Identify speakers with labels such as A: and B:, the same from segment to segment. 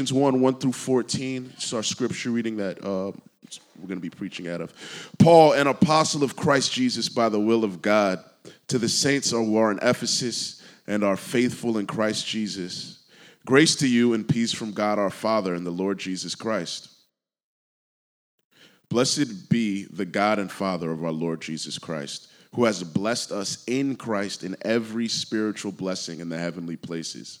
A: Ephesians 1 1 through 14. It's our scripture reading that uh, we're going to be preaching out of. Paul, an apostle of Christ Jesus by the will of God, to the saints who are in Ephesus and are faithful in Christ Jesus. Grace to you and peace from God our Father and the Lord Jesus Christ. Blessed be the God and Father of our Lord Jesus Christ, who has blessed us in Christ in every spiritual blessing in the heavenly places,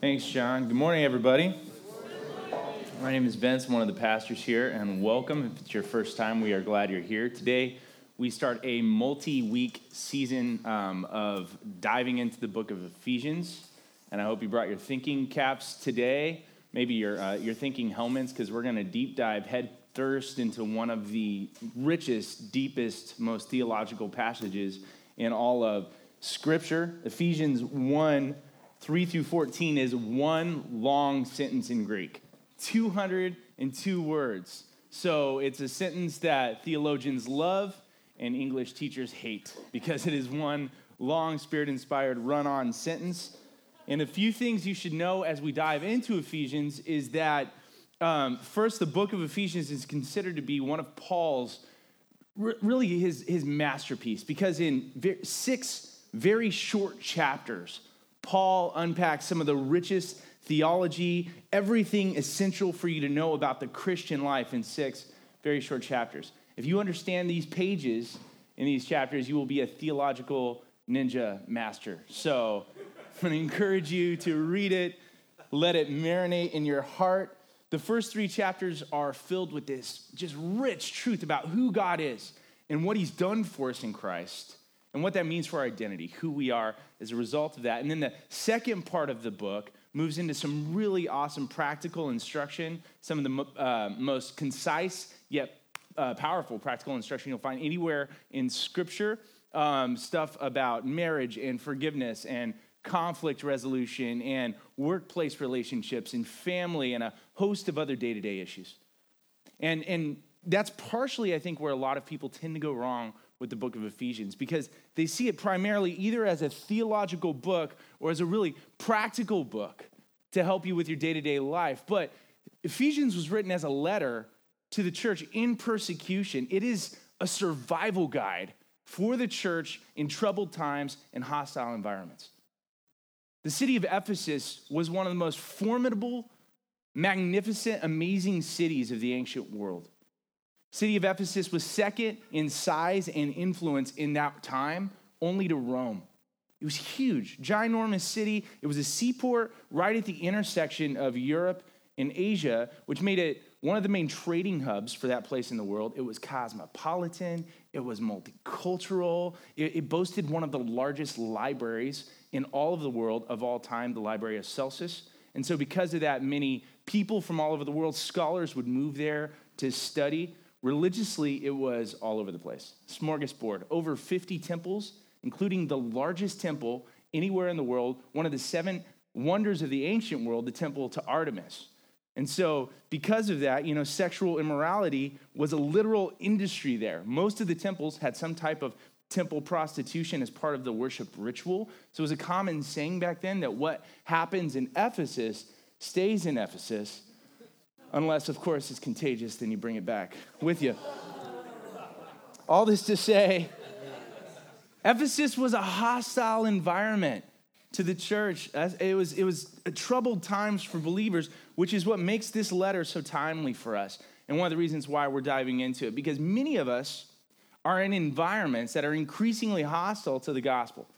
B: Thanks, John. Good morning, everybody. My name is Vince, I'm one of the pastors here, and welcome. If it's your first time, we are glad you're here. Today, we start a multi week season um, of diving into the book of Ephesians. And I hope you brought your thinking caps today, maybe your, uh, your thinking helmets, because we're going to deep dive head thirst into one of the richest, deepest, most theological passages in all of Scripture. Ephesians 1 3 through 14 is one long sentence in Greek, 202 words. So it's a sentence that theologians love and English teachers hate because it is one long, spirit inspired, run on sentence. And a few things you should know as we dive into Ephesians is that um, first, the book of Ephesians is considered to be one of Paul's, really his, his masterpiece, because in six very short chapters, Paul unpacks some of the richest theology, everything essential for you to know about the Christian life in six very short chapters. If you understand these pages in these chapters, you will be a theological ninja master. So I'm going to encourage you to read it, let it marinate in your heart the first three chapters are filled with this just rich truth about who God is and what he's done for us in Christ and what that means for our identity, who we are as a result of that. And then the second part of the book moves into some really awesome practical instruction, some of the uh, most concise yet uh, powerful practical instruction you'll find anywhere in Scripture. Um, stuff about marriage and forgiveness and conflict resolution and workplace relationships and family and a host of other day to day issues. And, and that's partially, I think, where a lot of people tend to go wrong with the book of Ephesians because they see it primarily either as a theological book or as a really practical book to help you with your day to day life. But Ephesians was written as a letter to the church in persecution, it is a survival guide for the church in troubled times and hostile environments. The city of Ephesus was one of the most formidable, magnificent, amazing cities of the ancient world. City of Ephesus was second in size and influence in that time, only to Rome. It was huge, ginormous city. It was a seaport right at the intersection of Europe and Asia, which made it one of the main trading hubs for that place in the world. It was cosmopolitan, it was multicultural, it, it boasted one of the largest libraries in all of the world of all time, the Library of Celsus. And so, because of that, many people from all over the world, scholars would move there to study. Religiously, it was all over the place. Smorgasbord, over 50 temples, including the largest temple anywhere in the world, one of the seven wonders of the ancient world, the temple to Artemis. And so, because of that, you know, sexual immorality was a literal industry there. Most of the temples had some type of temple prostitution as part of the worship ritual. So it was a common saying back then that what happens in Ephesus stays in Ephesus, unless, of course, it's contagious, then you bring it back with you. All this to say, Ephesus was a hostile environment to the church. It was, it was troubled times for believers, which is what makes this letter so timely for us. And one of the reasons why we're diving into it, because many of us are in environments that are increasingly hostile to the gospel.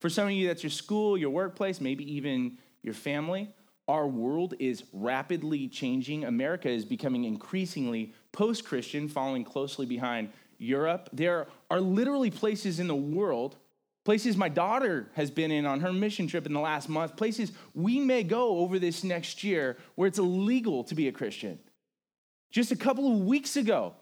B: For some of you, that's your school, your workplace, maybe even your family. Our world is rapidly changing. America is becoming increasingly post Christian, following closely behind Europe. There are literally places in the world, places my daughter has been in on her mission trip in the last month, places we may go over this next year where it's illegal to be a Christian. Just a couple of weeks ago,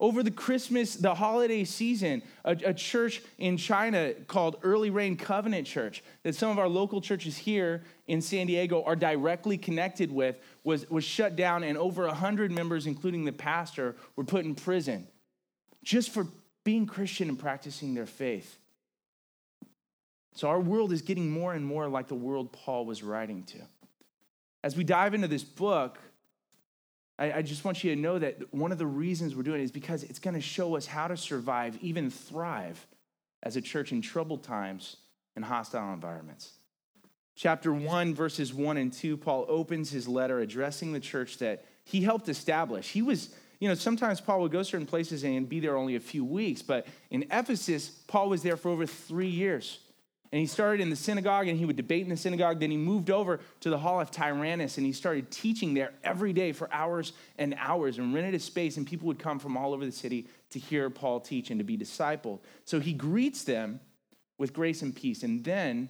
B: over the Christmas, the holiday season, a, a, church in China called Early Rain Covenant Church, that some of our local churches here in San Diego are directly connected with, was, was shut down, and over 100 members, including the pastor, were put in prison just for being Christian and practicing their faith. So our world is getting more and more like the world Paul was writing to. As we dive into this book, I, I just want you to know that one of the reasons we're doing it is because it's going to show us how to survive, even thrive as a church in troubled times and hostile environments. Chapter 1, verses 1 and 2, Paul opens his letter addressing the church that he helped establish. He was you know, sometimes Paul would go certain places and be there only a few weeks, but in Ephesus, Paul was there for over three years. And he started in the synagogue and he would debate in the synagogue. Then he moved over to the hall of Tyrannus and he started teaching there every day for hours and hours and rented a space. And people would come from all over the city to hear Paul teach and to be discipled. So he greets them with grace and peace. And then,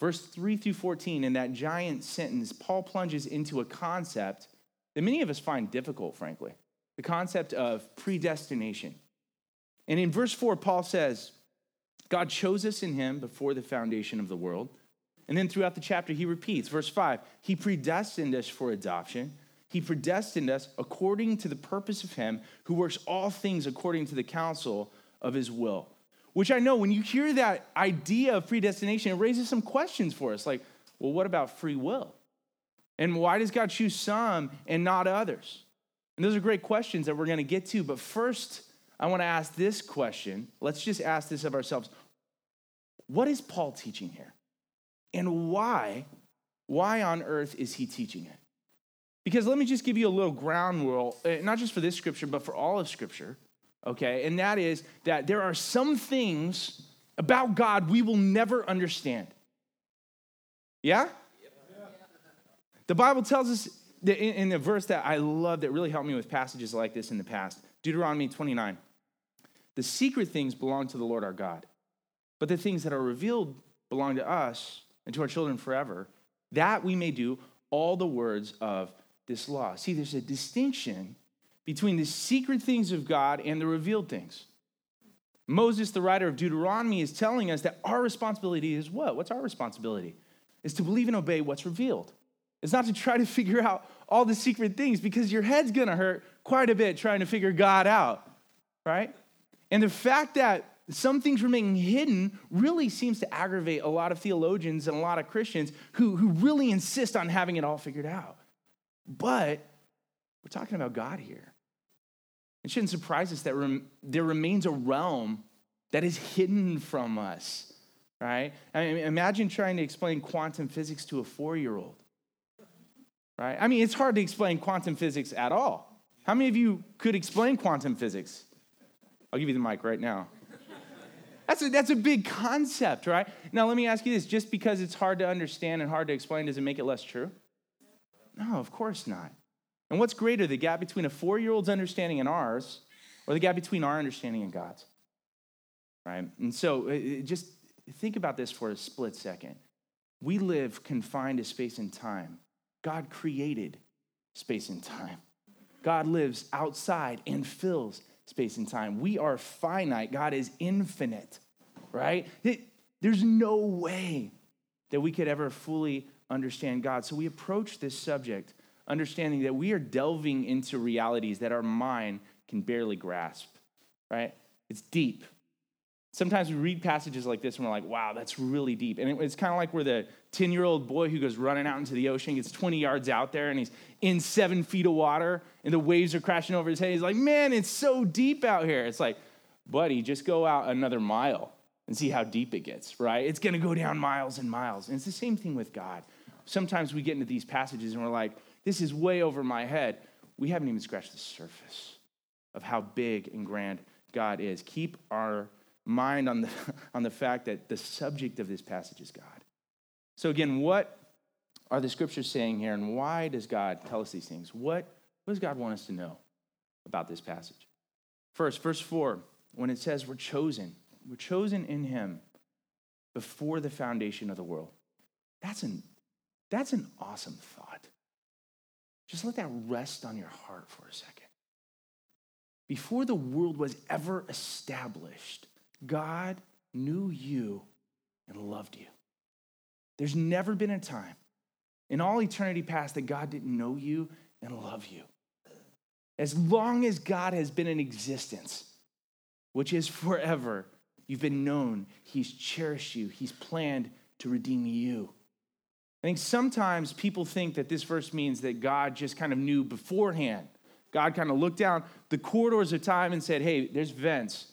B: verse 3 through 14, in that giant sentence, Paul plunges into a concept that many of us find difficult, frankly the concept of predestination. And in verse 4, Paul says, God chose us in him before the foundation of the world. And then throughout the chapter, he repeats, verse 5, he predestined us for adoption. He predestined us according to the purpose of him who works all things according to the counsel of his will. Which I know when you hear that idea of predestination, it raises some questions for us. Like, well, what about free will? And why does God choose some and not others? And those are great questions that we're going to get to. But first, I want to ask this question. Let's just ask this of ourselves. What is Paul teaching here? And why, why on earth is he teaching it? Because let me just give you a little ground rule, eh, not just for this scripture, but for all of scripture, okay? And that is that there are some things about God we will never understand. Yeah? The Bible tells us that in the verse that I love that really helped me with passages like this in the past Deuteronomy 29. The secret things belong to the Lord our God, but the things that are revealed belong to us and to our children forever, that we may do all the words of this law. See, there's a distinction between the secret things of God and the revealed things. Moses, the writer of Deuteronomy, is telling us that our responsibility is what? What's our responsibility? Is to believe and obey what's revealed. It's not to try to figure out all the secret things because your head's gonna hurt quite a bit trying to figure God out, right? And the fact that some things remaining hidden really seems to aggravate a lot of theologians and a lot of Christians who, who really insist on having it all figured out. But we're talking about God here. It shouldn't surprise us that rem- there remains a realm that is hidden from us, right? I mean, imagine trying to explain quantum physics to a four year old right? I mean, it's hard to explain quantum physics at all. How many of you could explain quantum physics? I'll give you the mic right now. That's a, that's a big concept, right? Now, let me ask you this just because it's hard to understand and hard to explain, does it make it less true? No, of course not. And what's greater, the gap between a four year old's understanding and ours, or the gap between our understanding and God's? Right? And so uh, uh, just think about this for a split second. We live confined to space and time. God created space and time. God lives outside and fills space and time. We are finite, God is infinite, right? It, there's no way that we could ever fully understand God. So we approach this subject understanding that we are delving into realities that our mind can barely grasp, right? It's deep. Sometimes we read passages like this and we're like, wow, that's really deep. And it's kind of like we're the 10 year old boy who goes running out into the ocean, gets 20 yards out there, and he's in seven feet of water, and the waves are crashing over his head. He's like, man, it's so deep out here. It's like, buddy, just go out another mile and see how deep it gets, right? It's gonna go down miles and miles. And it's the same thing with God. Sometimes we get into these passages and we're like, this is way over my head. We haven't even scratched the surface of how big and grand God is. Keep our mind on the, on the fact that the subject of this passage is God. So, again, what are the scriptures saying here, and why does God tell us these things? What, what does God want us to know about this passage? First, verse 4, when it says we're chosen, we're chosen in Him before the foundation of the world. That's an, that's an awesome thought. Just let that rest on your heart for a second. Before the world was ever established, God knew you and loved you. There's never been a time in all eternity past that God didn't know you and love you. As long as God has been in existence, which is forever, you've been known. He's cherished you, He's planned to redeem you. I think sometimes people think that this verse means that God just kind of knew beforehand. God kind of looked down the corridors of time and said, Hey, there's Vince.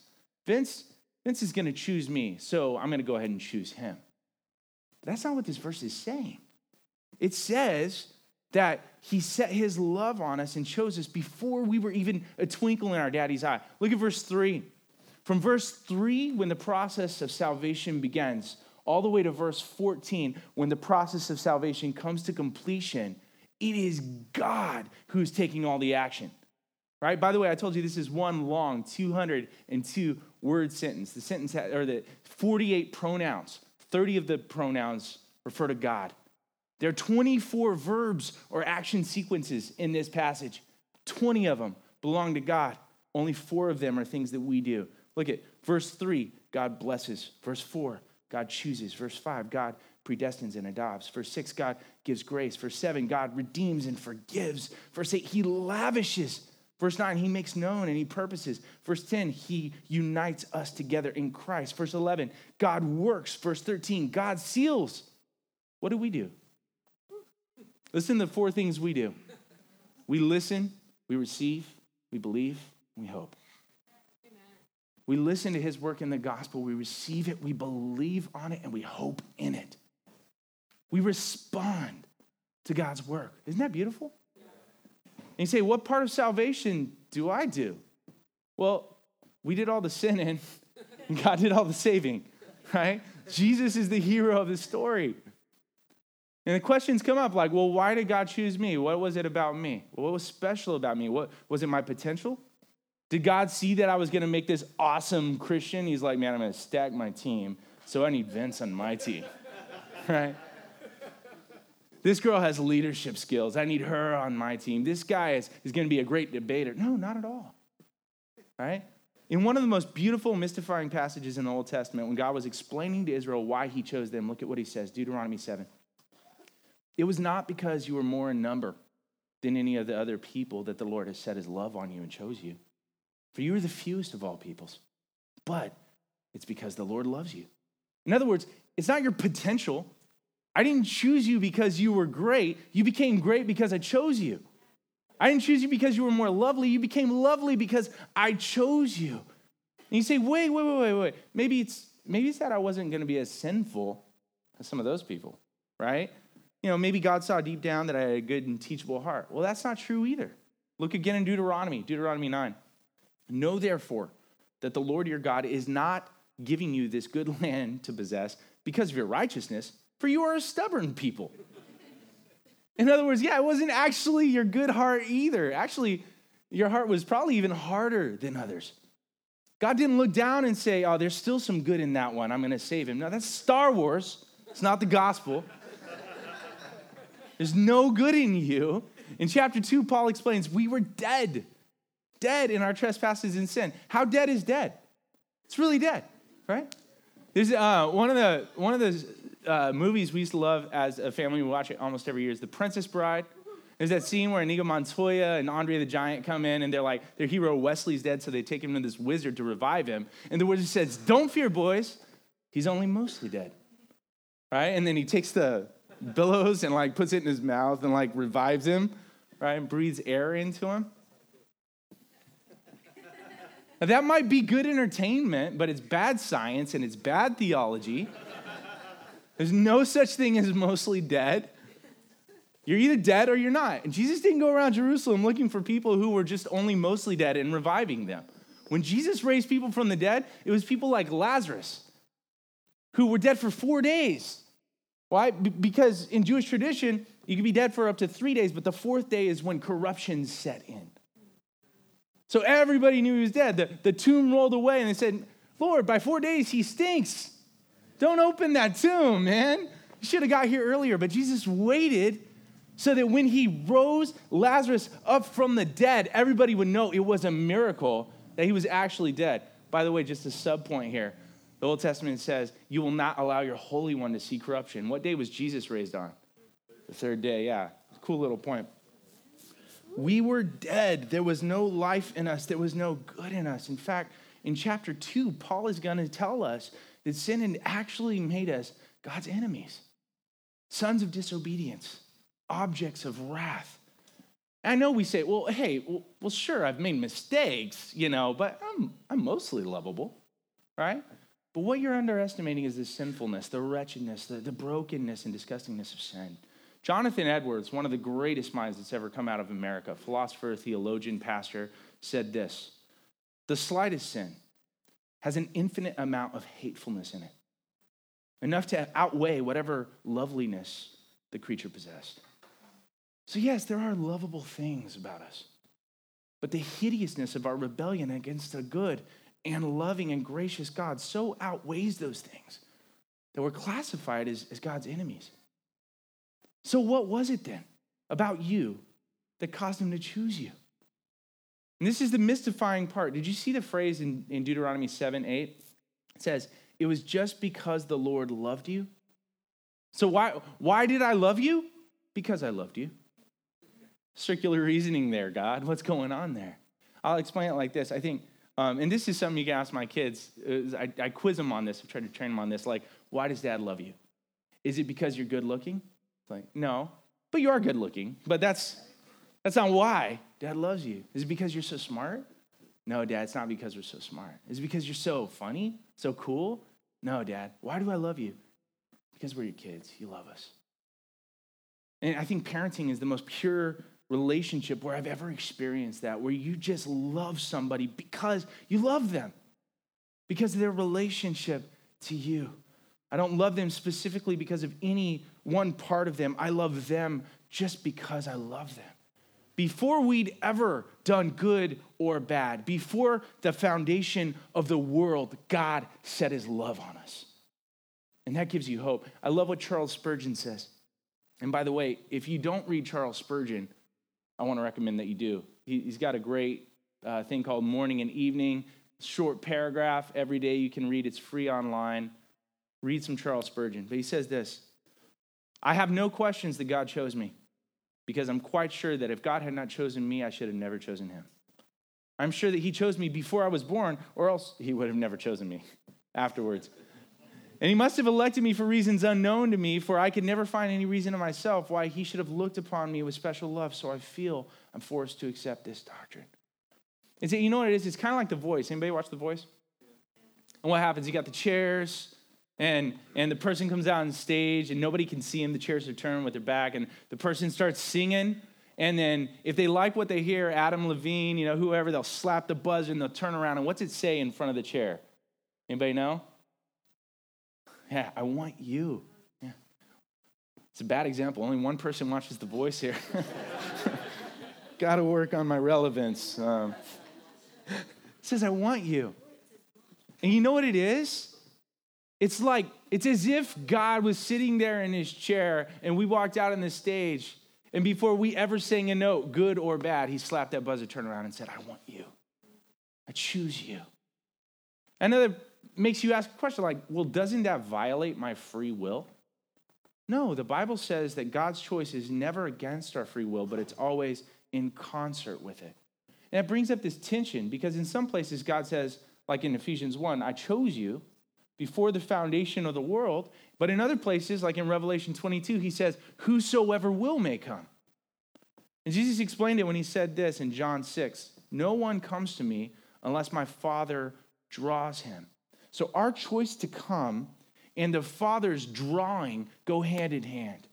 B: Vince, Vince is going to choose me, so I'm going to go ahead and choose him. But that's not what this verse is saying. It says that he set his love on us and chose us before we were even a twinkle in our daddy's eye. Look at verse 3. From verse 3, when the process of salvation begins, all the way to verse 14, when the process of salvation comes to completion, it is God who's taking all the action. Right? By the way, I told you this is one long 202 word sentence. The sentence or the 48 pronouns. 30 of the pronouns refer to God. There are 24 verbs or action sequences in this passage. 20 of them belong to God. Only 4 of them are things that we do. Look at verse 3, God blesses. Verse 4, God chooses. Verse 5, God predestines and adopts. Verse 6, God gives grace. Verse 7, God redeems and forgives. Verse 8, He lavishes. Verse 9, He makes known and He purposes. Verse 10, He unites us together in Christ. Verse 11, God works. Verse 13, God seals. What do we do? Listen to the four things we do we listen, we receive, we believe, we hope. We listen to his work in the gospel, we receive it, we believe on it, and we hope in it. We respond to God's work. Isn't that beautiful? And you say, What part of salvation do I do? Well, we did all the sinning, and God did all the saving, right? Jesus is the hero of the story. And the questions come up like, well, why did God choose me? What was it about me? What was special about me? What was it my potential? Did God see that I was going to make this awesome Christian? He's like, man, I'm going to stack my team, so I need Vince on my team, right? This girl has leadership skills. I need her on my team. This guy is, is going to be a great debater. No, not at all. Right? In one of the most beautiful, mystifying passages in the Old Testament, when God was explaining to Israel why he chose them, look at what he says Deuteronomy 7. It was not because you were more in number than any of the other people that the Lord has set his love on you and chose you. For you are the fewest of all peoples. But it's because the Lord loves you. In other words, it's not your potential. I didn't choose you because you were great. You became great because I chose you. I didn't choose you because you were more lovely. You became lovely because I chose you. And you say, wait, wait, wait, wait, wait. Maybe it's maybe it's that I wasn't going to be as sinful as some of those people, right? You know, maybe God saw deep down that I had a good and teachable heart. Well, that's not true either. Look again in Deuteronomy, Deuteronomy 9. Know therefore that the Lord your God is not giving you this good land to possess because of your righteousness, for you are a stubborn people. In other words, yeah, it wasn't actually your good heart either. Actually, your heart was probably even harder than others. God didn't look down and say, oh, there's still some good in that one. I'm going to save him. No, that's Star Wars. It's not the gospel. There's no good in you. In chapter 2, Paul explains, we were dead dead in our trespasses and sin. How dead is dead? It's really dead, right? There's uh, one of the one of the uh, movies we used to love as a family. We watch it almost every year. Is The Princess Bride. There's that scene where Inigo Montoya and Andre the Giant come in and they're like, their hero Westley's dead, so they take him to this wizard to revive him. And the wizard says, Don't fear, boys. He's only mostly dead. Right? And then he takes the billows and like puts it in his mouth and like revives him, right? And breathes air into him. Now, that might be good entertainment, but it's bad science and it's bad theology. There's no such thing as mostly dead. You're either dead or you're not. And Jesus didn't go around Jerusalem looking for people who were just only mostly dead and reviving them. When Jesus raised people from the dead, it was people like Lazarus who were dead for four days. Why? Because in Jewish tradition, you could be dead for up to three days, but the fourth day is when corruption set in. So everybody knew he was dead. The, the tomb rolled away and they said, Lord, by four days he stinks. Don't open that tomb, man. You should have got here earlier. But Jesus waited so that when he rose Lazarus up from the dead, everybody would know it was a miracle that he was actually dead. By the way, just a sub point here. The Old Testament says, You will not allow your Holy One to see corruption. What day was Jesus raised on? The third day, yeah. Cool little point. We were dead. There was no life in us, there was no good in us. In fact, in chapter 2, Paul is going to tell us that sin had actually made us God's enemies, sons of disobedience, objects of wrath. I know we say, well, hey, well, sure, I've made mistakes, you know, but I'm, I'm mostly lovable, right? But what you're underestimating is the sinfulness, the wretchedness, the, the brokenness and disgustingness of sin. Jonathan Edwards, one of the greatest minds that's ever come out of America, philosopher, theologian, pastor, said this The slightest sin has an infinite amount of hatefulness in it, enough to outweigh whatever loveliness the creature possessed. So, yes, there are lovable things about us, but the hideousness of our rebellion against a good and loving and gracious God so outweighs those things that we're classified as, as God's enemies. So, what was it then about you that caused him to choose you? And this is the mystifying part. Did you see the phrase in, in Deuteronomy 7 8? It says, It was just because the Lord loved you. So, why, why did I love you? Because I loved you. Circular reasoning there, God. What's going on there? I'll explain it like this. I think, um, and this is something you can ask my kids. I, I quiz them on this. I try to train them on this. Like, why does dad love you? Is it because you're good looking? It's like, no, but you are good looking. But that's that's not why dad loves you. Is it because you're so smart? No, dad, it's not because we're so smart. Is it because you're so funny, so cool? No, dad. Why do I love you? Because we're your kids. You love us. And I think parenting is the most pure relationship where I've ever experienced that, where you just love somebody because you love them, because of their relationship to you. I don't love them specifically because of any one part of them. I love them just because I love them. Before we'd ever done good or bad, before the foundation of the world, God set his love on us. And that gives you hope. I love what Charles Spurgeon says. And by the way, if you don't read Charles Spurgeon, I want to recommend that you do. He's got a great uh, thing called Morning and Evening, short paragraph every day you can read. It's free online. Read some Charles Spurgeon. But he says this I have no questions that God chose me because I'm quite sure that if God had not chosen me, I should have never chosen him. I'm sure that he chose me before I was born, or else he would have never chosen me afterwards. And he must have elected me for reasons unknown to me, for I could never find any reason in myself why he should have looked upon me with special love. So I feel I'm forced to accept this doctrine. And so, you know what it is? It's kind of like The Voice. Anybody watch The Voice? And what happens? You got the chairs, and and the person comes out on stage and nobody can see him the chairs are turned with their back and the person starts singing. And then if they like what they hear adam levine you know whoever they'll slap the buzzer and they'll turn around. And what's it say in front of the chair? Anybody know? Yeah i want you. Yeah. It's a bad example. Only one person watches the voice here. Gotta work on my relevance. Um, says i want you. And you know what it is it's like, it's as if God was sitting there in his chair and we walked out on the stage, and before we ever sang a note, good or bad, he slapped that buzzer, turned around, and said, I want you. I choose you. And that makes you ask a question like, well, doesn't that violate my free will? No, the Bible says that God's choice is never against our free will, but it's always in concert with it. And it brings up this tension because in some places God says, like in Ephesians 1, I chose you before the foundation of the world. But in other places, like in Revelation 22, he says, Whosoever will may come. And Jesus explained it when he said this in John 6 No one comes to me unless my Father draws him. So our choice to come and the Father's drawing go hand in hand.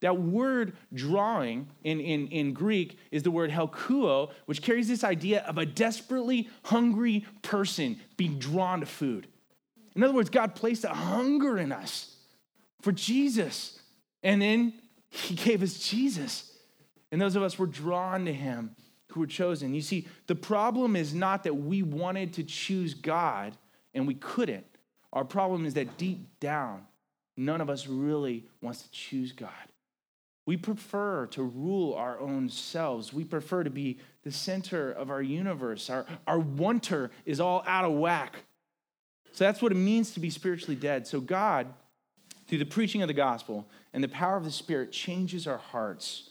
B: That word drawing in, in, in Greek is the word helkuo, which carries this idea of a desperately hungry person being drawn to food. In other words, God placed a hunger in us for Jesus. And then he gave us Jesus. And those of us were drawn to him who were chosen. You see, the problem is not that we wanted to choose God and we couldn't. Our problem is that deep down, none of us really wants to choose God. We prefer to rule our own selves. We prefer to be the center of our universe. Our, our wanter is all out of whack. So that's what it means to be spiritually dead. So God, through the preaching of the gospel and the power of the Spirit, changes our hearts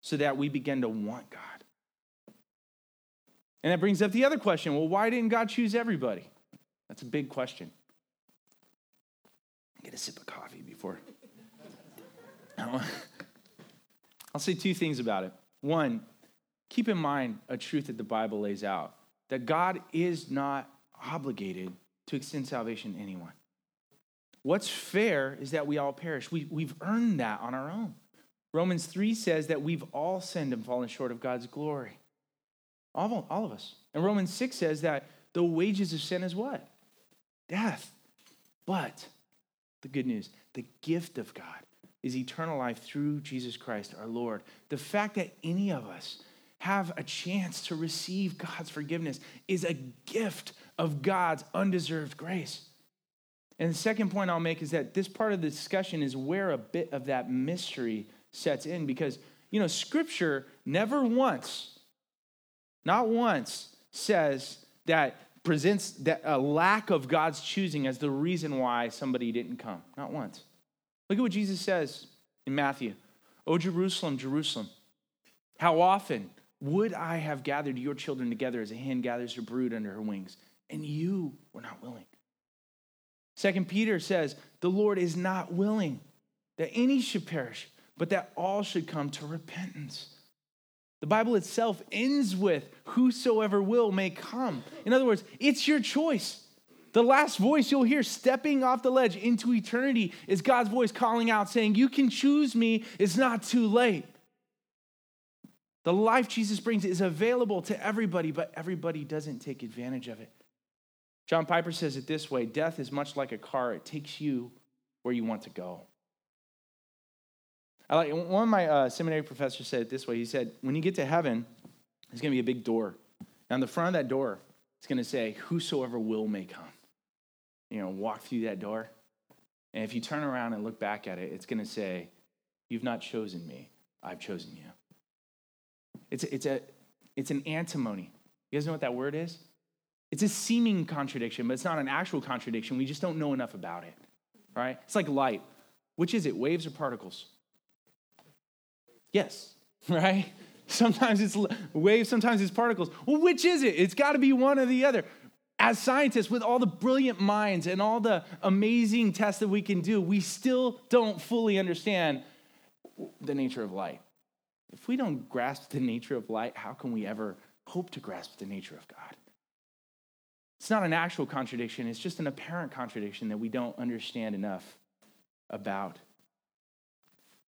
B: so that we begin to want God. And that brings up the other question well, why didn't God choose everybody? That's a big question. Get a sip of coffee before. I'll say two things about it. One, keep in mind a truth that the Bible lays out that God is not obligated to extend salvation to anyone. What's fair is that we all perish. We, we've earned that on our own. Romans 3 says that we've all sinned and fallen short of God's glory. All, all of us. And Romans 6 says that the wages of sin is what? Death. But the good news, the gift of God is eternal life through Jesus Christ our Lord. The fact that any of us have a chance to receive God's forgiveness is a gift of God's undeserved grace. And the second point I'll make is that this part of the discussion is where a bit of that mystery sets in because, you know, scripture never once, not once, says that presents that a lack of God's choosing as the reason why somebody didn't come. Not once. Look at what Jesus says in Matthew. O Jerusalem, Jerusalem, how often would I have gathered your children together as a hen gathers her brood under her wings, and you were not willing? Second Peter says, the Lord is not willing that any should perish, but that all should come to repentance. The Bible itself ends with whosoever will may come. In other words, it's your choice. The last voice you'll hear stepping off the ledge into eternity is God's voice calling out, saying, You can choose me, it's not too late. The life Jesus brings is available to everybody, but everybody doesn't take advantage of it. John Piper says it this way Death is much like a car, it takes you where you want to go. I like one of my uh, seminary professors said it this way. He said, "When you get to heaven, there's going to be a big door. And on the front of that door, it's going to say, "Whosoever will may come." You know, walk through that door, and if you turn around and look back at it, it's going to say, "You've not chosen me; I've chosen you." It's it's a it's an antinomy. You guys know what that word is? It's a seeming contradiction, but it's not an actual contradiction. We just don't know enough about it. Right? It's like light. Which is it, waves or particles? Yes, right? Sometimes it's waves, sometimes it's particles. Well, which is it? It's got to be one or the other. As scientists, with all the brilliant minds and all the amazing tests that we can do, we still don't fully understand the nature of light. If we don't grasp the nature of light, how can we ever hope to grasp the nature of God? It's not an actual contradiction, it's just an apparent contradiction that we don't understand enough about.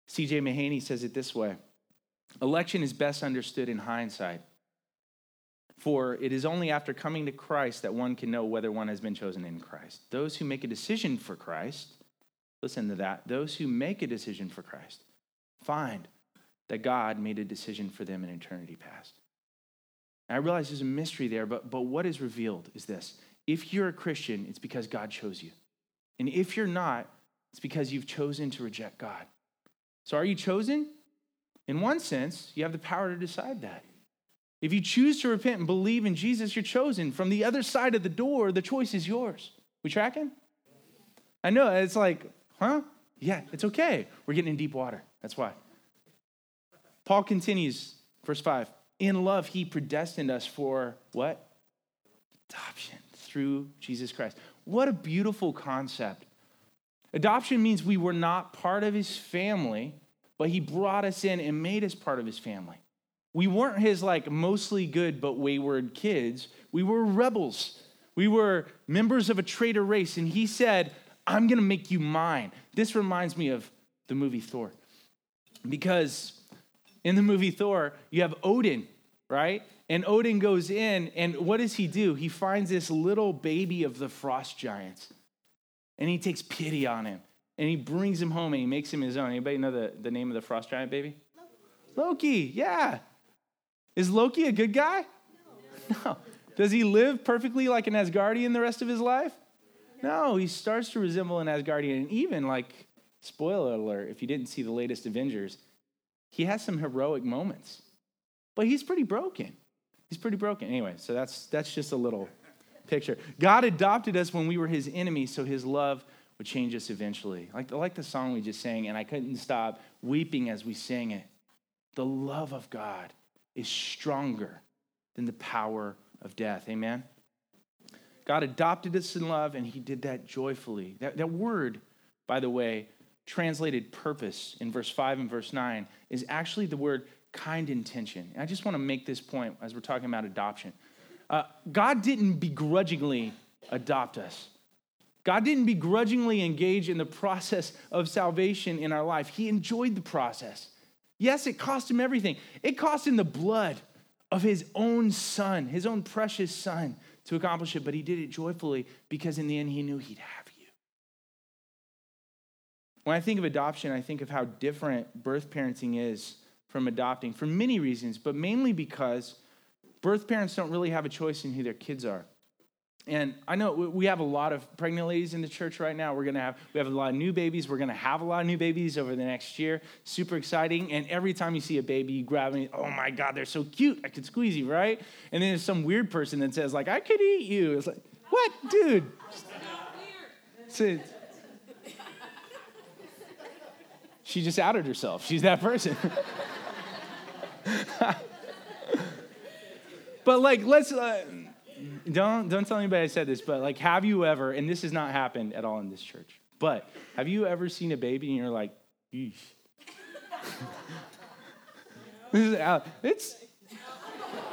B: C.J. Mahaney says it this way Election is best understood in hindsight, for it is only after coming to Christ that one can know whether one has been chosen in Christ. Those who make a decision for Christ, listen to that, those who make a decision for Christ find that God made a decision for them in eternity past. And I realize there's a mystery there, but, but what is revealed is this if you're a Christian, it's because God chose you. And if you're not, it's because you've chosen to reject God. So are you chosen? In one sense, you have the power to decide that. If you choose to repent and believe in Jesus, you're chosen. From the other side of the door, the choice is yours. We tracking? I know, it's like, huh? Yeah, it's okay. We're getting in deep water. That's why. Paul continues, verse 5. In love, he predestined us for what? Adoption through Jesus Christ. What a beautiful concept. Adoption means we were not part of his family, but he brought us in and made us part of his family. We weren't his like mostly good but wayward kids. We were rebels. We were members of a traitor race and he said, "I'm going to make you mine." This reminds me of the movie Thor. Because in the movie Thor, you have Odin, right? And Odin goes in and what does he do? He finds this little baby of the frost giants. And he takes pity on him. And he brings him home and he makes him his own. Anybody know the, the name of the frost giant baby? Loki. Loki, yeah. Is Loki a good guy? No. no. Does he live perfectly like an Asgardian the rest of his life? No, he starts to resemble an Asgardian. And even, like, spoiler alert, if you didn't see the latest Avengers, he has some heroic moments. But he's pretty broken. He's pretty broken. Anyway, so that's that's just a little picture. God adopted us when we were his enemies, so his love would change us eventually. Like, like the song we just sang, and I couldn't stop weeping as we sang it. The love of God is stronger than the power of death. Amen? God adopted us in love, and He did that joyfully. That, that word, by the way, translated purpose in verse 5 and verse 9, is actually the word kind intention. And I just want to make this point as we're talking about adoption. Uh, God didn't begrudgingly adopt us. God didn't begrudgingly engage in the process of salvation in our life. He enjoyed the process. Yes, it cost him everything. It cost him the blood of his own son, his own precious son, to accomplish it, but he did it joyfully because in the end he knew he'd have you. When I think of adoption, I think of how different birth parenting is from adopting for many reasons, but mainly because birth parents don't really have a choice in who their kids are. And I know we have a lot of pregnant ladies in the church right now. We're gonna have we have a lot of new babies. We're gonna have a lot of new babies over the next year. Super exciting. And every time you see a baby, you grab. Oh my God, they're so cute. I could squeeze you, right? And then there's some weird person that says like, I could eat you. It's like, what, dude? She just outed herself. She's that person. but like, let's. Uh, don't don't tell anybody I said this, but like, have you ever? And this has not happened at all in this church. But have you ever seen a baby and you're like, Eesh. it's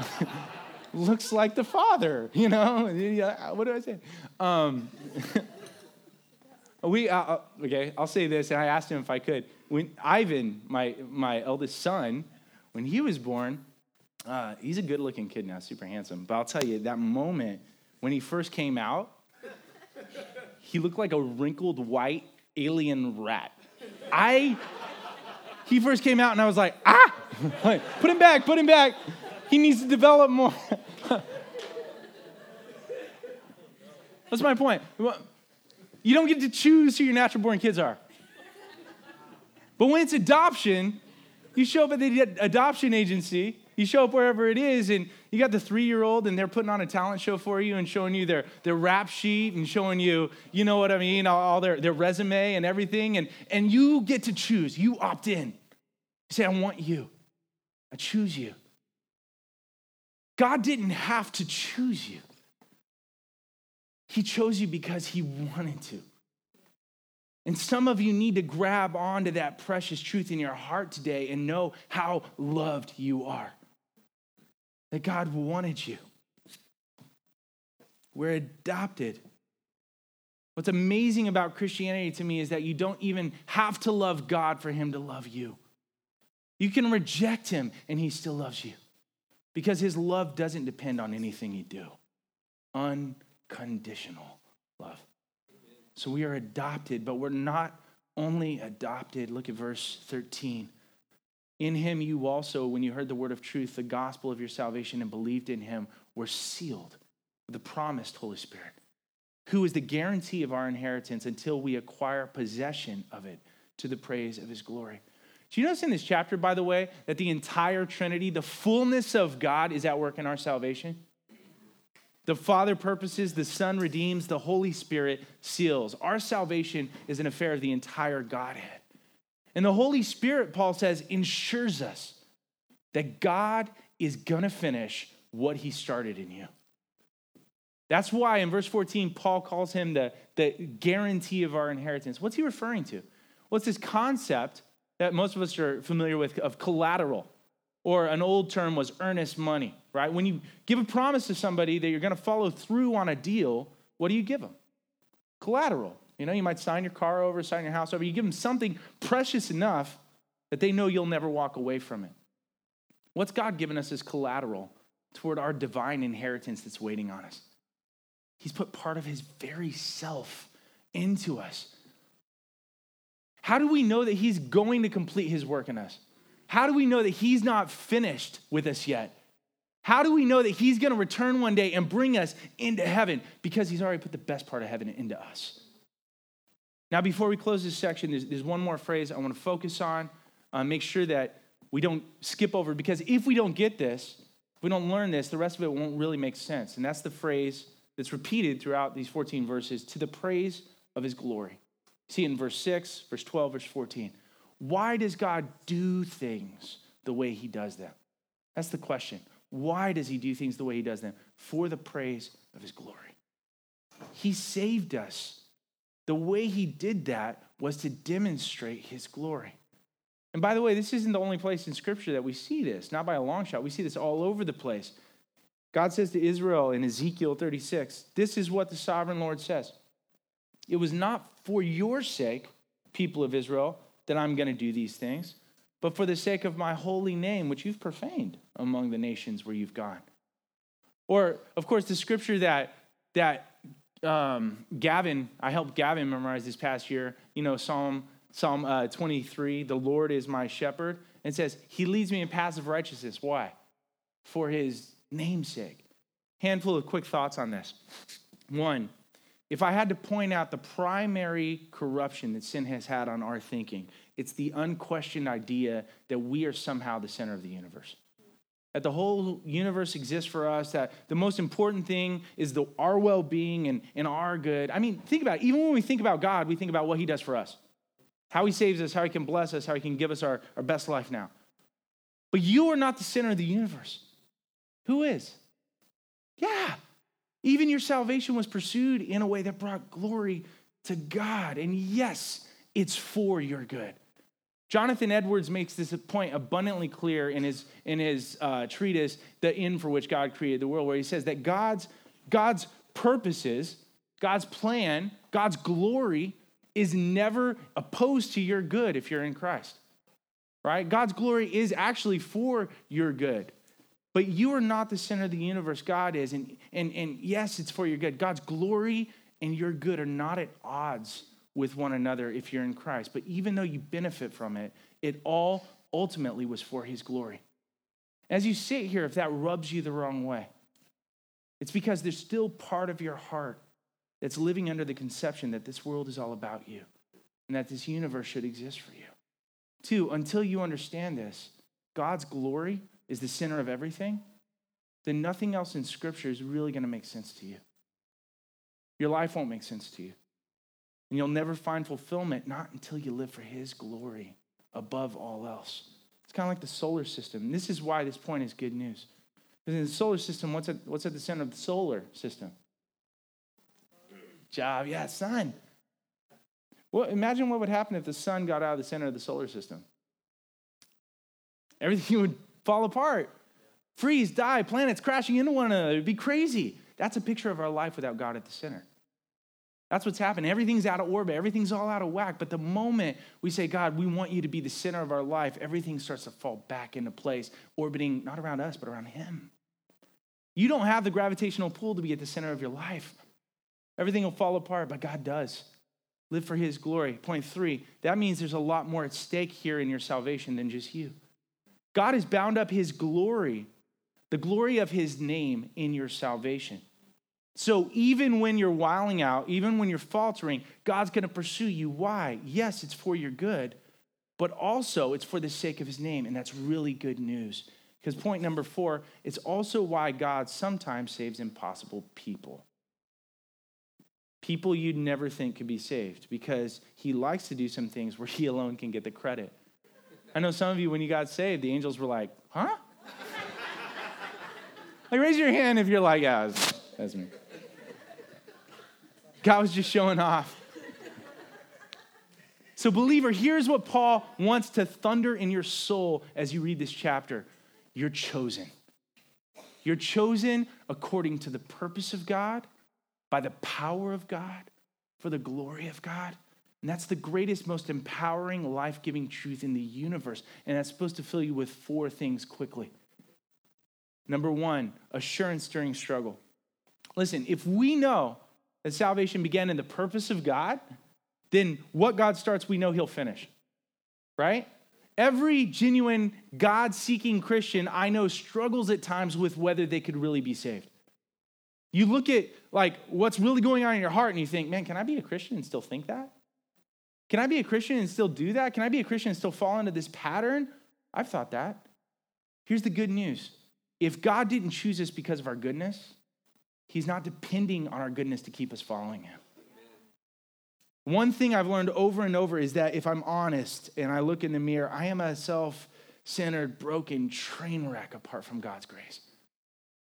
B: looks like the father, you know. What do I say? Um, we uh, uh, okay. I'll say this, and I asked him if I could. When Ivan, my my eldest son, when he was born, uh, he's a good looking kid now, super handsome. But I'll tell you, that moment when he first came out, he looked like a wrinkled white alien rat. I, he first came out and I was like, ah, put him back, put him back. He needs to develop more. That's my point. You don't get to choose who your natural born kids are. But when it's adoption, you show up at the adoption agency you show up wherever it is, and you got the three year old, and they're putting on a talent show for you and showing you their, their rap sheet and showing you, you know what I mean, all, their, their resume and everything. And, and you get to choose. You opt in. You say, I want you. I choose you. God didn't have to choose you, He chose you because He wanted to. And some of you need to grab onto that precious truth in your heart today and know how loved you are that God wanted you. We're adopted. What's amazing about Christianity to me is that you don't even have to love God for Him to love you. You can reject Him and He still loves you because His love doesn't depend on anything you do. Unconditional. So we are adopted, but we're not only adopted. Look at verse 13. In him, you also, when you heard the word of truth, the gospel of your salvation, and believed in him, were sealed with the promised Holy Spirit, who is the guarantee of our inheritance until we acquire possession of it to the praise of his glory. Do you notice in this chapter, by the way, that the entire Trinity, the fullness of God, is at work in our salvation? The Father purposes, the Son redeems, the Holy Spirit seals. Our salvation is an affair of the entire Godhead. And the Holy Spirit, Paul says, ensures us that God is going to finish what he started in you. That's why in verse 14, Paul calls him the, the guarantee of our inheritance. What's he referring to? Well, this concept that most of us are familiar with of collateral, or an old term was earnest money, right? When you give a promise to somebody that you're going to follow through on a deal, what do you give them? Collateral. You know, you might sign your car over, sign your house over. You give them something precious enough that they know you'll never walk away from it. What's God given us as collateral toward our divine inheritance that's waiting on us? He's put part of his very self into us. How do we know that he's going to complete his work in us? How do we know that he's not finished with us yet? How do we know that he's going to return one day and bring us into heaven? Because he's already put the best part of heaven into us. Now, before we close this section, there's, there's one more phrase I want to focus on. Uh, make sure that we don't skip over, because if we don't get this, if we don't learn this, the rest of it won't really make sense. And that's the phrase that's repeated throughout these 14 verses to the praise of his glory. See in verse 6, verse 12, verse 14. Why does God do things the way he does them? That's the question. Why does he do things the way he does them? For the praise of his glory. He saved us. The way he did that was to demonstrate his glory. And by the way, this isn't the only place in Scripture that we see this, not by a long shot. We see this all over the place. God says to Israel in Ezekiel 36, This is what the sovereign Lord says. It was not for your sake, people of Israel, that I'm going to do these things, but for the sake of my holy name, which you've profaned among the nations where you've gone. Or, of course, the scripture that, that um, Gavin, I helped Gavin memorize this past year, you know, Psalm, Psalm uh, 23, the Lord is my shepherd, and says, He leads me in paths of righteousness. Why? For his namesake. Handful of quick thoughts on this. One, if I had to point out the primary corruption that sin has had on our thinking, it's the unquestioned idea that we are somehow the center of the universe. That the whole universe exists for us, that the most important thing is the, our well being and, and our good. I mean, think about it. Even when we think about God, we think about what He does for us how He saves us, how He can bless us, how He can give us our, our best life now. But you are not the center of the universe. Who is? Yeah. Even your salvation was pursued in a way that brought glory to God. And yes, it's for your good. Jonathan Edwards makes this point abundantly clear in his, in his uh, treatise, The End for Which God Created the World, where he says that God's, God's purposes, God's plan, God's glory is never opposed to your good if you're in Christ. Right? God's glory is actually for your good. But you are not the center of the universe, God is. And, and, and yes, it's for your good. God's glory and your good are not at odds with one another if you're in Christ. But even though you benefit from it, it all ultimately was for his glory. As you sit here, if that rubs you the wrong way, it's because there's still part of your heart that's living under the conception that this world is all about you and that this universe should exist for you. Two, until you understand this, God's glory is the center of everything, then nothing else in Scripture is really going to make sense to you. Your life won't make sense to you. And you'll never find fulfillment, not until you live for His glory above all else. It's kind of like the solar system. This is why this point is good news. Because in the solar system, what's at, what's at the center of the solar system? Job, yeah, sun. Well, imagine what would happen if the sun got out of the center of the solar system. Everything would fall apart, freeze, die, planets crashing into one another. It'd be crazy. That's a picture of our life without God at the center. That's what's happening. Everything's out of orbit, everything's all out of whack. But the moment we say, God, we want you to be the center of our life, everything starts to fall back into place, orbiting not around us, but around Him. You don't have the gravitational pull to be at the center of your life. Everything will fall apart, but God does. Live for His glory. Point three, that means there's a lot more at stake here in your salvation than just you. God has bound up his glory, the glory of his name in your salvation. So even when you're wiling out, even when you're faltering, God's going to pursue you. Why? Yes, it's for your good, but also it's for the sake of his name. And that's really good news Because point number four, it's also why God sometimes saves impossible people. People you'd never think could be saved because he likes to do some things where he alone can get the credit. I know some of you, when you got saved, the angels were like, huh? like, raise your hand if you're like, yeah, that's, that's me. God was just showing off. So, believer, here's what Paul wants to thunder in your soul as you read this chapter you're chosen. You're chosen according to the purpose of God, by the power of God, for the glory of God. And that's the greatest, most empowering, life giving truth in the universe. And that's supposed to fill you with four things quickly. Number one, assurance during struggle. Listen, if we know that salvation began in the purpose of God, then what God starts, we know He'll finish, right? Every genuine God seeking Christian I know struggles at times with whether they could really be saved. You look at like what's really going on in your heart and you think, man, can I be a Christian and still think that? Can I be a Christian and still do that? Can I be a Christian and still fall into this pattern? I've thought that. Here's the good news if God didn't choose us because of our goodness, He's not depending on our goodness to keep us following Him. One thing I've learned over and over is that if I'm honest and I look in the mirror, I am a self centered, broken train wreck apart from God's grace.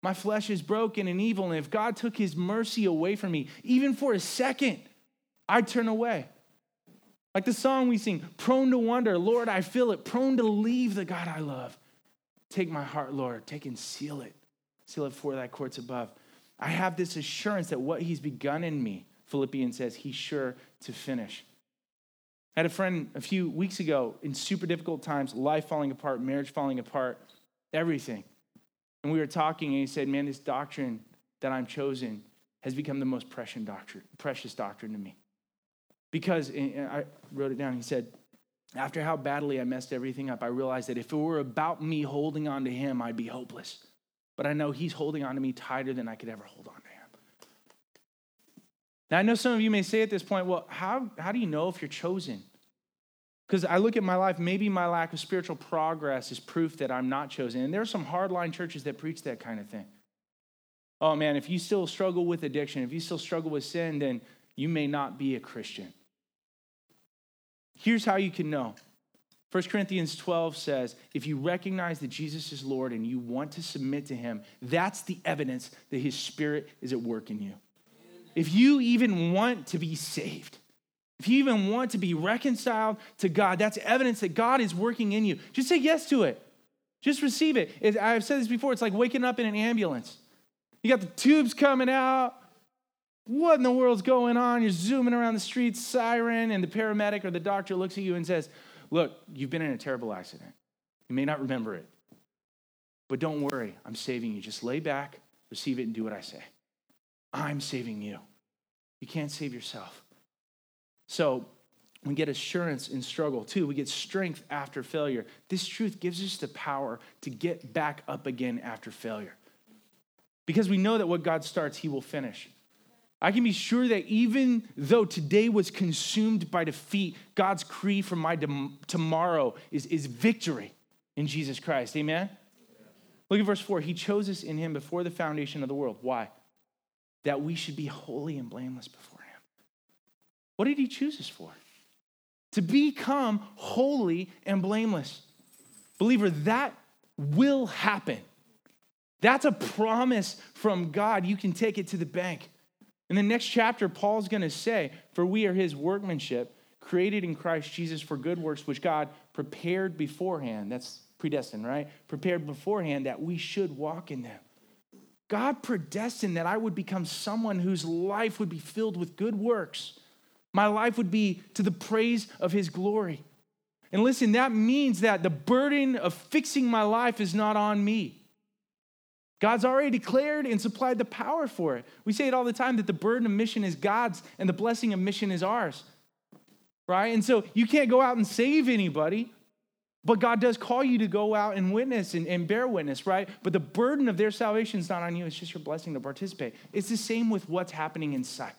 B: My flesh is broken and evil, and if God took his mercy away from me, even for a second, I'd turn away. Like the song we sing, prone to wonder, Lord, I feel it, prone to leave the God I love. Take my heart, Lord, take and seal it. Seal it for thy courts above. I have this assurance that what he's begun in me, Philippians says he's sure to finish. I had a friend a few weeks ago in super difficult times, life falling apart, marriage falling apart, everything. And we were talking, and he said, Man, this doctrine that I'm chosen has become the most precious doctrine, precious doctrine to me. Because I wrote it down. He said, After how badly I messed everything up, I realized that if it were about me holding on to him, I'd be hopeless. But I know he's holding on to me tighter than I could ever hold on to him. Now, I know some of you may say at this point, well, how, how do you know if you're chosen? Because I look at my life, maybe my lack of spiritual progress is proof that I'm not chosen. And there are some hardline churches that preach that kind of thing. Oh man, if you still struggle with addiction, if you still struggle with sin, then you may not be a Christian. Here's how you can know 1 Corinthians 12 says, if you recognize that Jesus is Lord and you want to submit to him, that's the evidence that his spirit is at work in you if you even want to be saved, if you even want to be reconciled to God, that's evidence that God is working in you. Just say yes to it. Just receive it. I've said this before, it's like waking up in an ambulance. You got the tubes coming out. What in the world's going on? You're zooming around the streets, siren, and the paramedic or the doctor looks at you and says, Look, you've been in a terrible accident. You may not remember it, but don't worry. I'm saving you. Just lay back, receive it, and do what I say. I'm saving you. You can't save yourself. So we get assurance in struggle too. We get strength after failure. This truth gives us the power to get back up again after failure. Because we know that what God starts, He will finish. I can be sure that even though today was consumed by defeat, God's creed for my dem- tomorrow is, is victory in Jesus Christ. Amen? Look at verse 4. He chose us in Him before the foundation of the world. Why? that we should be holy and blameless before Him. What did He choose us for? To become holy and blameless. Believer, that will happen. That's a promise from God. You can take it to the bank. In the next chapter, Paul's going to say, For we are his workmanship, created in Christ Jesus for good works, which God prepared beforehand. That's predestined, right? Prepared beforehand that we should walk in them. God predestined that I would become someone whose life would be filled with good works. My life would be to the praise of his glory. And listen, that means that the burden of fixing my life is not on me. God's already declared and supplied the power for it. We say it all the time that the burden of mission is God's and the blessing of mission is ours. Right? And so you can't go out and save anybody. But God does call you to go out and witness and, and bear witness, right? But the burden of their salvation is not on you, it's just your blessing to participate. It's the same with what's happening inside.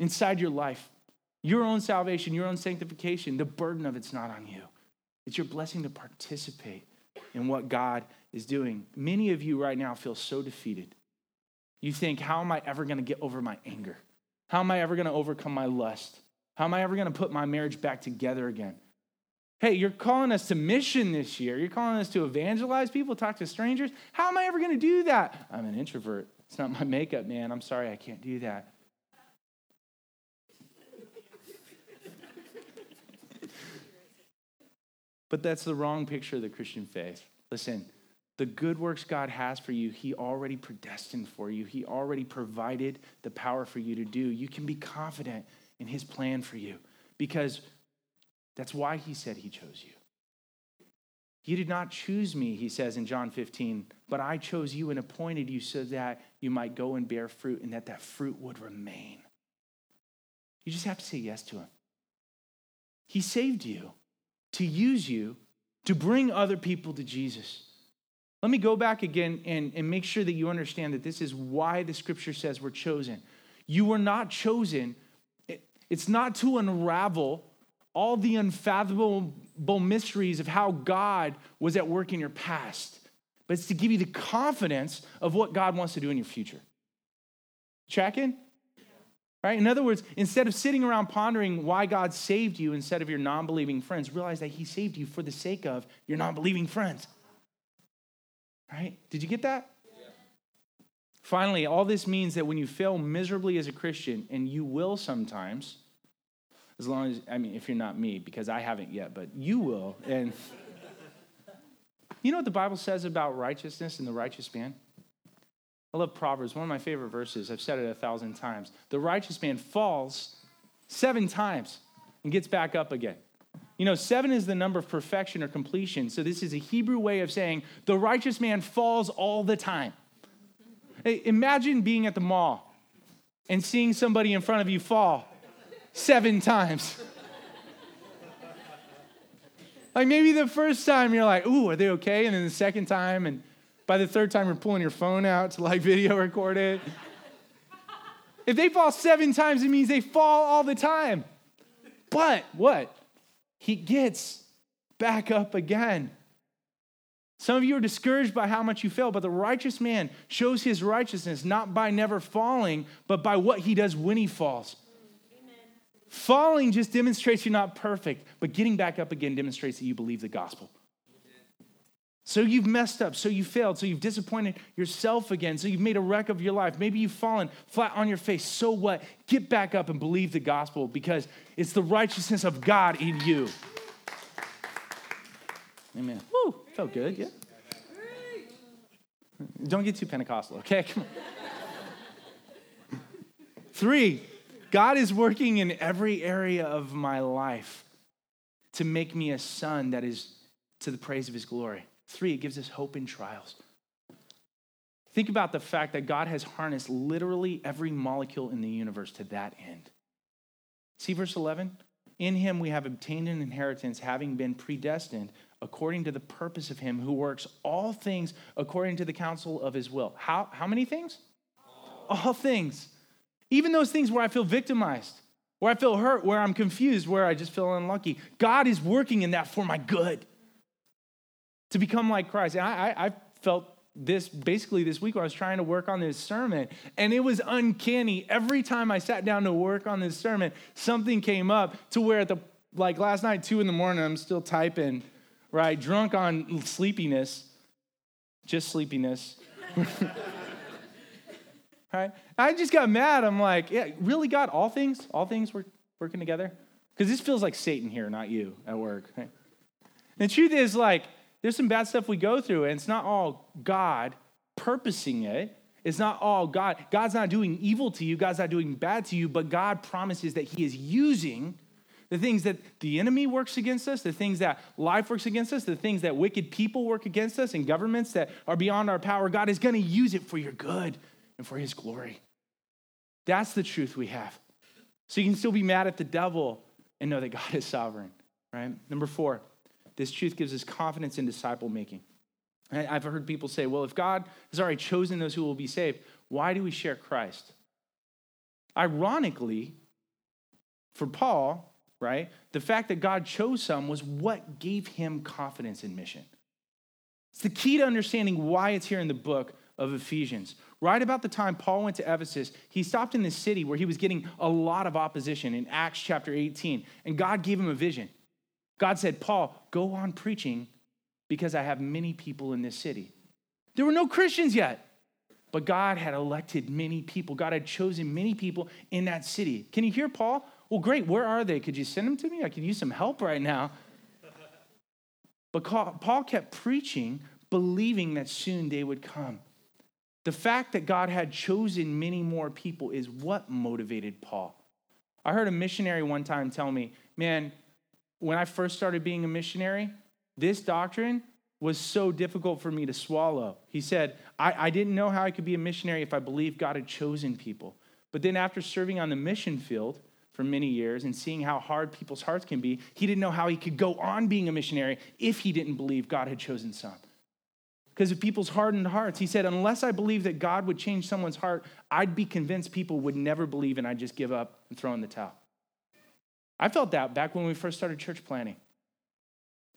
B: Inside your life, your own salvation, your own sanctification, the burden of it's not on you. It's your blessing to participate. In what God is doing. Many of you right now feel so defeated. You think, how am I ever going to get over my anger? How am I ever going to overcome my lust? How am I ever going to put my marriage back together again? Hey, you're calling us to mission this year. You're calling us to evangelize people, talk to strangers. How am I ever going to do that? I'm an introvert. It's not my makeup, man. I'm sorry, I can't do that. But that's the wrong picture of the Christian faith. Listen, the good works God has for you, He already predestined for you. He already provided the power for you to do. You can be confident in His plan for you because that's why He said He chose you. You did not choose me, He says in John 15, but I chose you and appointed you so that you might go and bear fruit and that that fruit would remain. You just have to say yes to Him. He saved you to use you to bring other people to Jesus. Let me go back again and, and make sure that you understand that this is why the scripture says we're chosen. You were not chosen, it's not to unravel all the unfathomable mysteries of how God was at work in your past, but it's to give you the confidence of what God wants to do in your future. Tracking? Right? In other words, instead of sitting around pondering why God saved you instead of your non believing friends, realize that He saved you for the sake of your non believing friends. Right? Did you get that? Yeah. Finally, all this means that when you fail miserably as a Christian, and you will sometimes, as long as, I mean, if you're not me, because I haven't yet, but you will. And you know what the Bible says about righteousness and the righteous man? I love Proverbs, one of my favorite verses. I've said it a thousand times. The righteous man falls seven times and gets back up again. You know, seven is the number of perfection or completion. So this is a Hebrew way of saying the righteous man falls all the time. Hey, imagine being at the mall and seeing somebody in front of you fall seven times. like maybe the first time you're like, ooh, are they okay? And then the second time, and by the third time, you're pulling your phone out to like video record it. if they fall seven times, it means they fall all the time. But what? he gets back up again. Some of you are discouraged by how much you fail, but the righteous man shows his righteousness not by never falling, but by what he does when he falls. Amen. Falling just demonstrates you're not perfect, but getting back up again demonstrates that you believe the gospel. So you've messed up, so you failed, so you've disappointed yourself again, so you've made a wreck of your life. Maybe you've fallen flat on your face. So what? Get back up and believe the gospel because it's the righteousness of God in you. Amen. Woo, felt good, yeah. Don't get too Pentecostal, okay? Come on. Three, God is working in every area of my life to make me a son that is to the praise of his glory. Three, it gives us hope in trials. Think about the fact that God has harnessed literally every molecule in the universe to that end. See verse 11? In him we have obtained an inheritance, having been predestined according to the purpose of him who works all things according to the counsel of his will. How, how many things? All. all things. Even those things where I feel victimized, where I feel hurt, where I'm confused, where I just feel unlucky. God is working in that for my good to become like Christ. And I, I, I felt this basically this week I was trying to work on this sermon, and it was uncanny. Every time I sat down to work on this sermon, something came up to where at the like last night, two in the morning, I'm still typing, right? Drunk on sleepiness, just sleepiness. right? I just got mad. I'm like, yeah, really, God, all things, all things were working together? Because this feels like Satan here, not you at work. Right? The truth is, like, there's some bad stuff we go through, and it's not all God purposing it. It's not all God. God's not doing evil to you, God's not doing bad to you, but God promises that He is using the things that the enemy works against us, the things that life works against us, the things that wicked people work against us, and governments that are beyond our power. God is going to use it for your good and for His glory. That's the truth we have. So you can still be mad at the devil and know that God is sovereign, right? Number four, this truth gives us confidence in disciple making. I've heard people say, well, if God has already chosen those who will be saved, why do we share Christ? Ironically, for Paul, right, the fact that God chose some was what gave him confidence in mission. It's the key to understanding why it's here in the book of Ephesians. Right about the time Paul went to Ephesus, he stopped in this city where he was getting a lot of opposition in Acts chapter 18, and God gave him a vision. God said, Paul, go on preaching because I have many people in this city. There were no Christians yet, but God had elected many people. God had chosen many people in that city. Can you hear Paul? Well, great. Where are they? Could you send them to me? I could use some help right now. But Paul kept preaching, believing that soon they would come. The fact that God had chosen many more people is what motivated Paul. I heard a missionary one time tell me, man, when I first started being a missionary, this doctrine was so difficult for me to swallow. He said, I, I didn't know how I could be a missionary if I believed God had chosen people. But then after serving on the mission field for many years and seeing how hard people's hearts can be, he didn't know how he could go on being a missionary if he didn't believe God had chosen some because of people's hardened hearts. He said, Unless I believe that God would change someone's heart, I'd be convinced people would never believe and I'd just give up and throw in the towel. I felt that back when we first started church planning.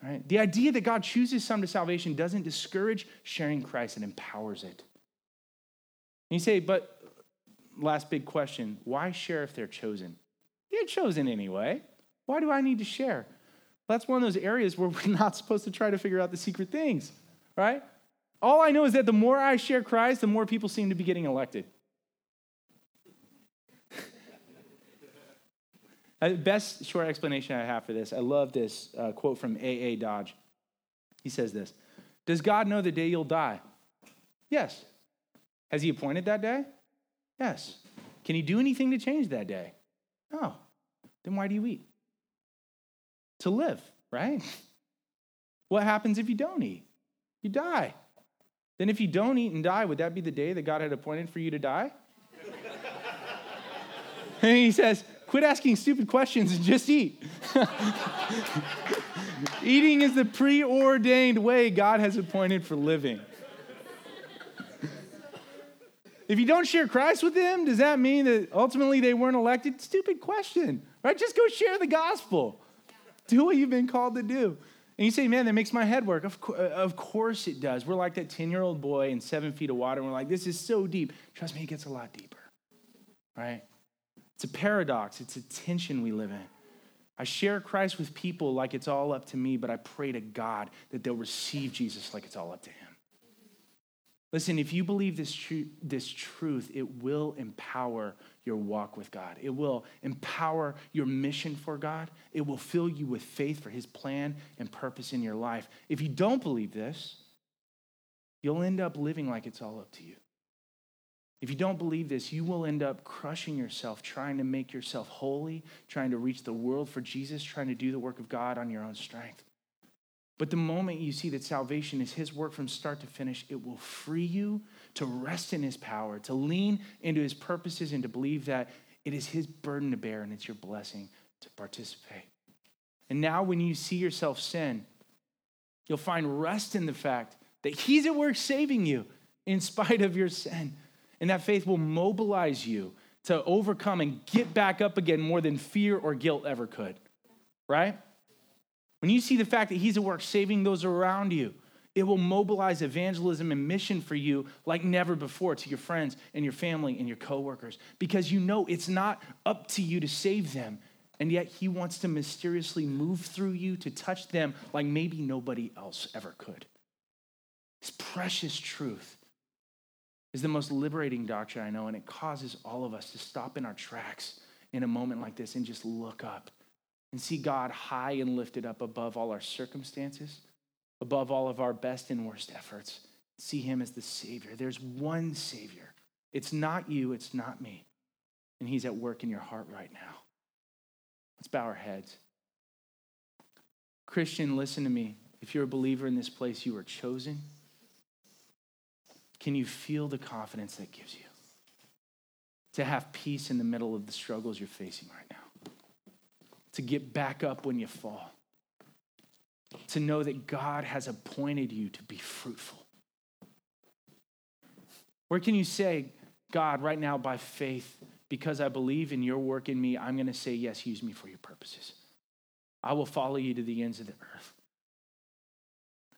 B: Right? The idea that God chooses some to salvation doesn't discourage sharing Christ, it empowers it. And you say, but last big question why share if they're chosen? They're chosen anyway. Why do I need to share? That's one of those areas where we're not supposed to try to figure out the secret things, right? All I know is that the more I share Christ, the more people seem to be getting elected. Uh, best short explanation I have for this, I love this uh, quote from A.A. Hodge. He says this Does God know the day you'll die? Yes. Has He appointed that day? Yes. Can He do anything to change that day? No. Then why do you eat? To live, right? What happens if you don't eat? You die. Then, if you don't eat and die, would that be the day that God had appointed for you to die? and he says, Quit asking stupid questions and just eat. Eating is the preordained way God has appointed for living. If you don't share Christ with them, does that mean that ultimately they weren't elected? Stupid question, right? Just go share the gospel. Do what you've been called to do. And you say, man, that makes my head work. Of, co- uh, of course it does. We're like that 10 year old boy in seven feet of water, and we're like, this is so deep. Trust me, it gets a lot deeper, right? It's a paradox, it's a tension we live in. I share Christ with people like it's all up to me, but I pray to God that they'll receive Jesus like it's all up to Him. Listen, if you believe this, tr- this truth, it will empower your walk with God. It will empower your mission for God. It will fill you with faith for His plan and purpose in your life. If you don't believe this, you'll end up living like it's all up to you. If you don't believe this, you will end up crushing yourself, trying to make yourself holy, trying to reach the world for Jesus, trying to do the work of God on your own strength. But the moment you see that salvation is His work from start to finish, it will free you to rest in His power, to lean into His purposes, and to believe that it is His burden to bear and it's your blessing to participate. And now, when you see yourself sin, you'll find rest in the fact that He's at work saving you in spite of your sin. And that faith will mobilize you to overcome and get back up again more than fear or guilt ever could. Right? When you see the fact that He's at work saving those around you, it will mobilize evangelism and mission for you like never before to your friends and your family and your coworkers because you know it's not up to you to save them. And yet, He wants to mysteriously move through you to touch them like maybe nobody else ever could. This precious truth is the most liberating doctrine I know, and it causes all of us to stop in our tracks in a moment like this and just look up and see God high and lifted up above all our circumstances, above all of our best and worst efforts. See Him as the Savior. There's one Savior. It's not you, it's not me. And He's at work in your heart right now. Let's bow our heads. Christian, listen to me. If you're a believer in this place, you are chosen. Can you feel the confidence that gives you? To have peace in the middle of the struggles you're facing right now. To get back up when you fall. To know that God has appointed you to be fruitful. Where can you say, God, right now by faith, because I believe in your work in me, I'm going to say, yes, use me for your purposes. I will follow you to the ends of the earth.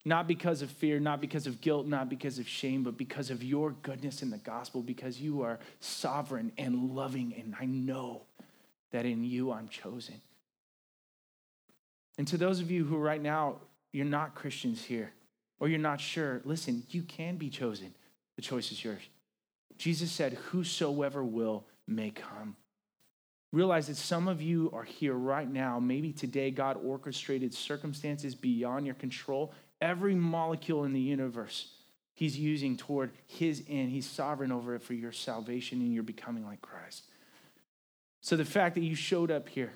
B: Not because of fear, not because of guilt, not because of shame, but because of your goodness in the gospel, because you are sovereign and loving, and I know that in you I'm chosen. And to those of you who right now, you're not Christians here, or you're not sure, listen, you can be chosen. The choice is yours. Jesus said, Whosoever will may come. Realize that some of you are here right now. Maybe today God orchestrated circumstances beyond your control. Every molecule in the universe He's using toward His end. He's sovereign over it for your salvation and you're becoming like Christ. So the fact that you showed up here,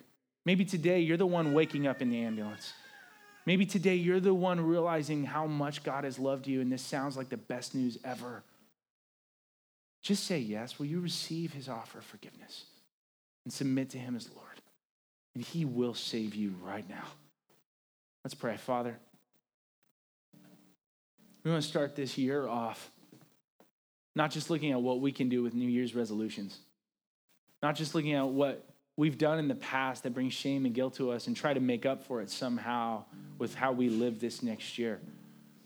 B: maybe today you're the one waking up in the ambulance. Maybe today you're the one realizing how much God has loved you, and this sounds like the best news ever. Just say yes. Will you receive his offer of forgiveness and submit to him as Lord? And he will save you right now. Let's pray. Father, we want to start this year off not just looking at what we can do with New Year's resolutions, not just looking at what we've done in the past that brings shame and guilt to us and try to make up for it somehow with how we live this next year.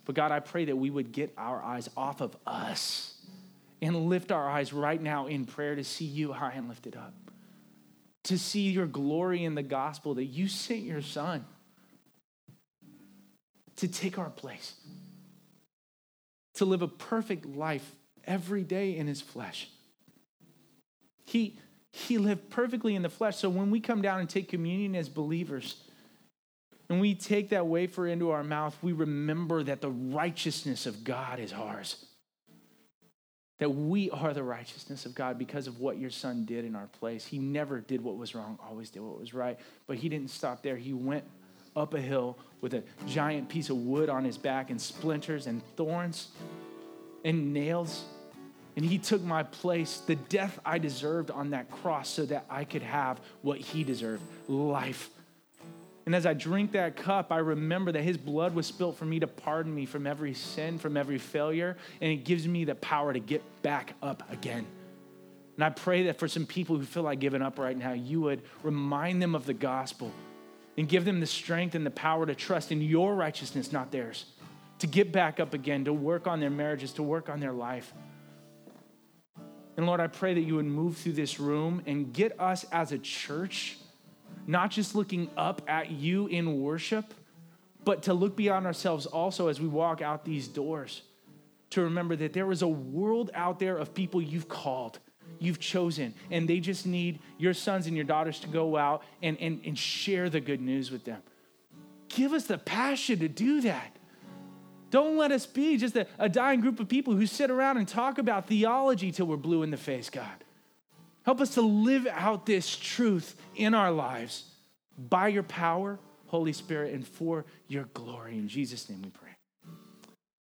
B: But God, I pray that we would get our eyes off of us and lift our eyes right now in prayer to see you high and lifted up, to see your glory in the gospel that you sent your son to take our place, to live a perfect life every day in his flesh. He, he lived perfectly in the flesh. So when we come down and take communion as believers, and we take that wafer into our mouth, we remember that the righteousness of God is ours that we are the righteousness of God because of what your son did in our place. He never did what was wrong, always did what was right. But he didn't stop there. He went up a hill with a giant piece of wood on his back and splinters and thorns and nails. And he took my place, the death I deserved on that cross, so that I could have what he deserved life and as I drink that cup, I remember that his blood was spilt for me to pardon me from every sin, from every failure, and it gives me the power to get back up again. And I pray that for some people who feel like giving up right now, you would remind them of the gospel and give them the strength and the power to trust in your righteousness, not theirs, to get back up again, to work on their marriages, to work on their life. And Lord, I pray that you would move through this room and get us as a church not just looking up at you in worship, but to look beyond ourselves also as we walk out these doors. To remember that there is a world out there of people you've called, you've chosen, and they just need your sons and your daughters to go out and, and, and share the good news with them. Give us the passion to do that. Don't let us be just a, a dying group of people who sit around and talk about theology till we're blue in the face, God. Help us to live out this truth in our lives by your power, Holy Spirit, and for your glory. In Jesus' name we pray.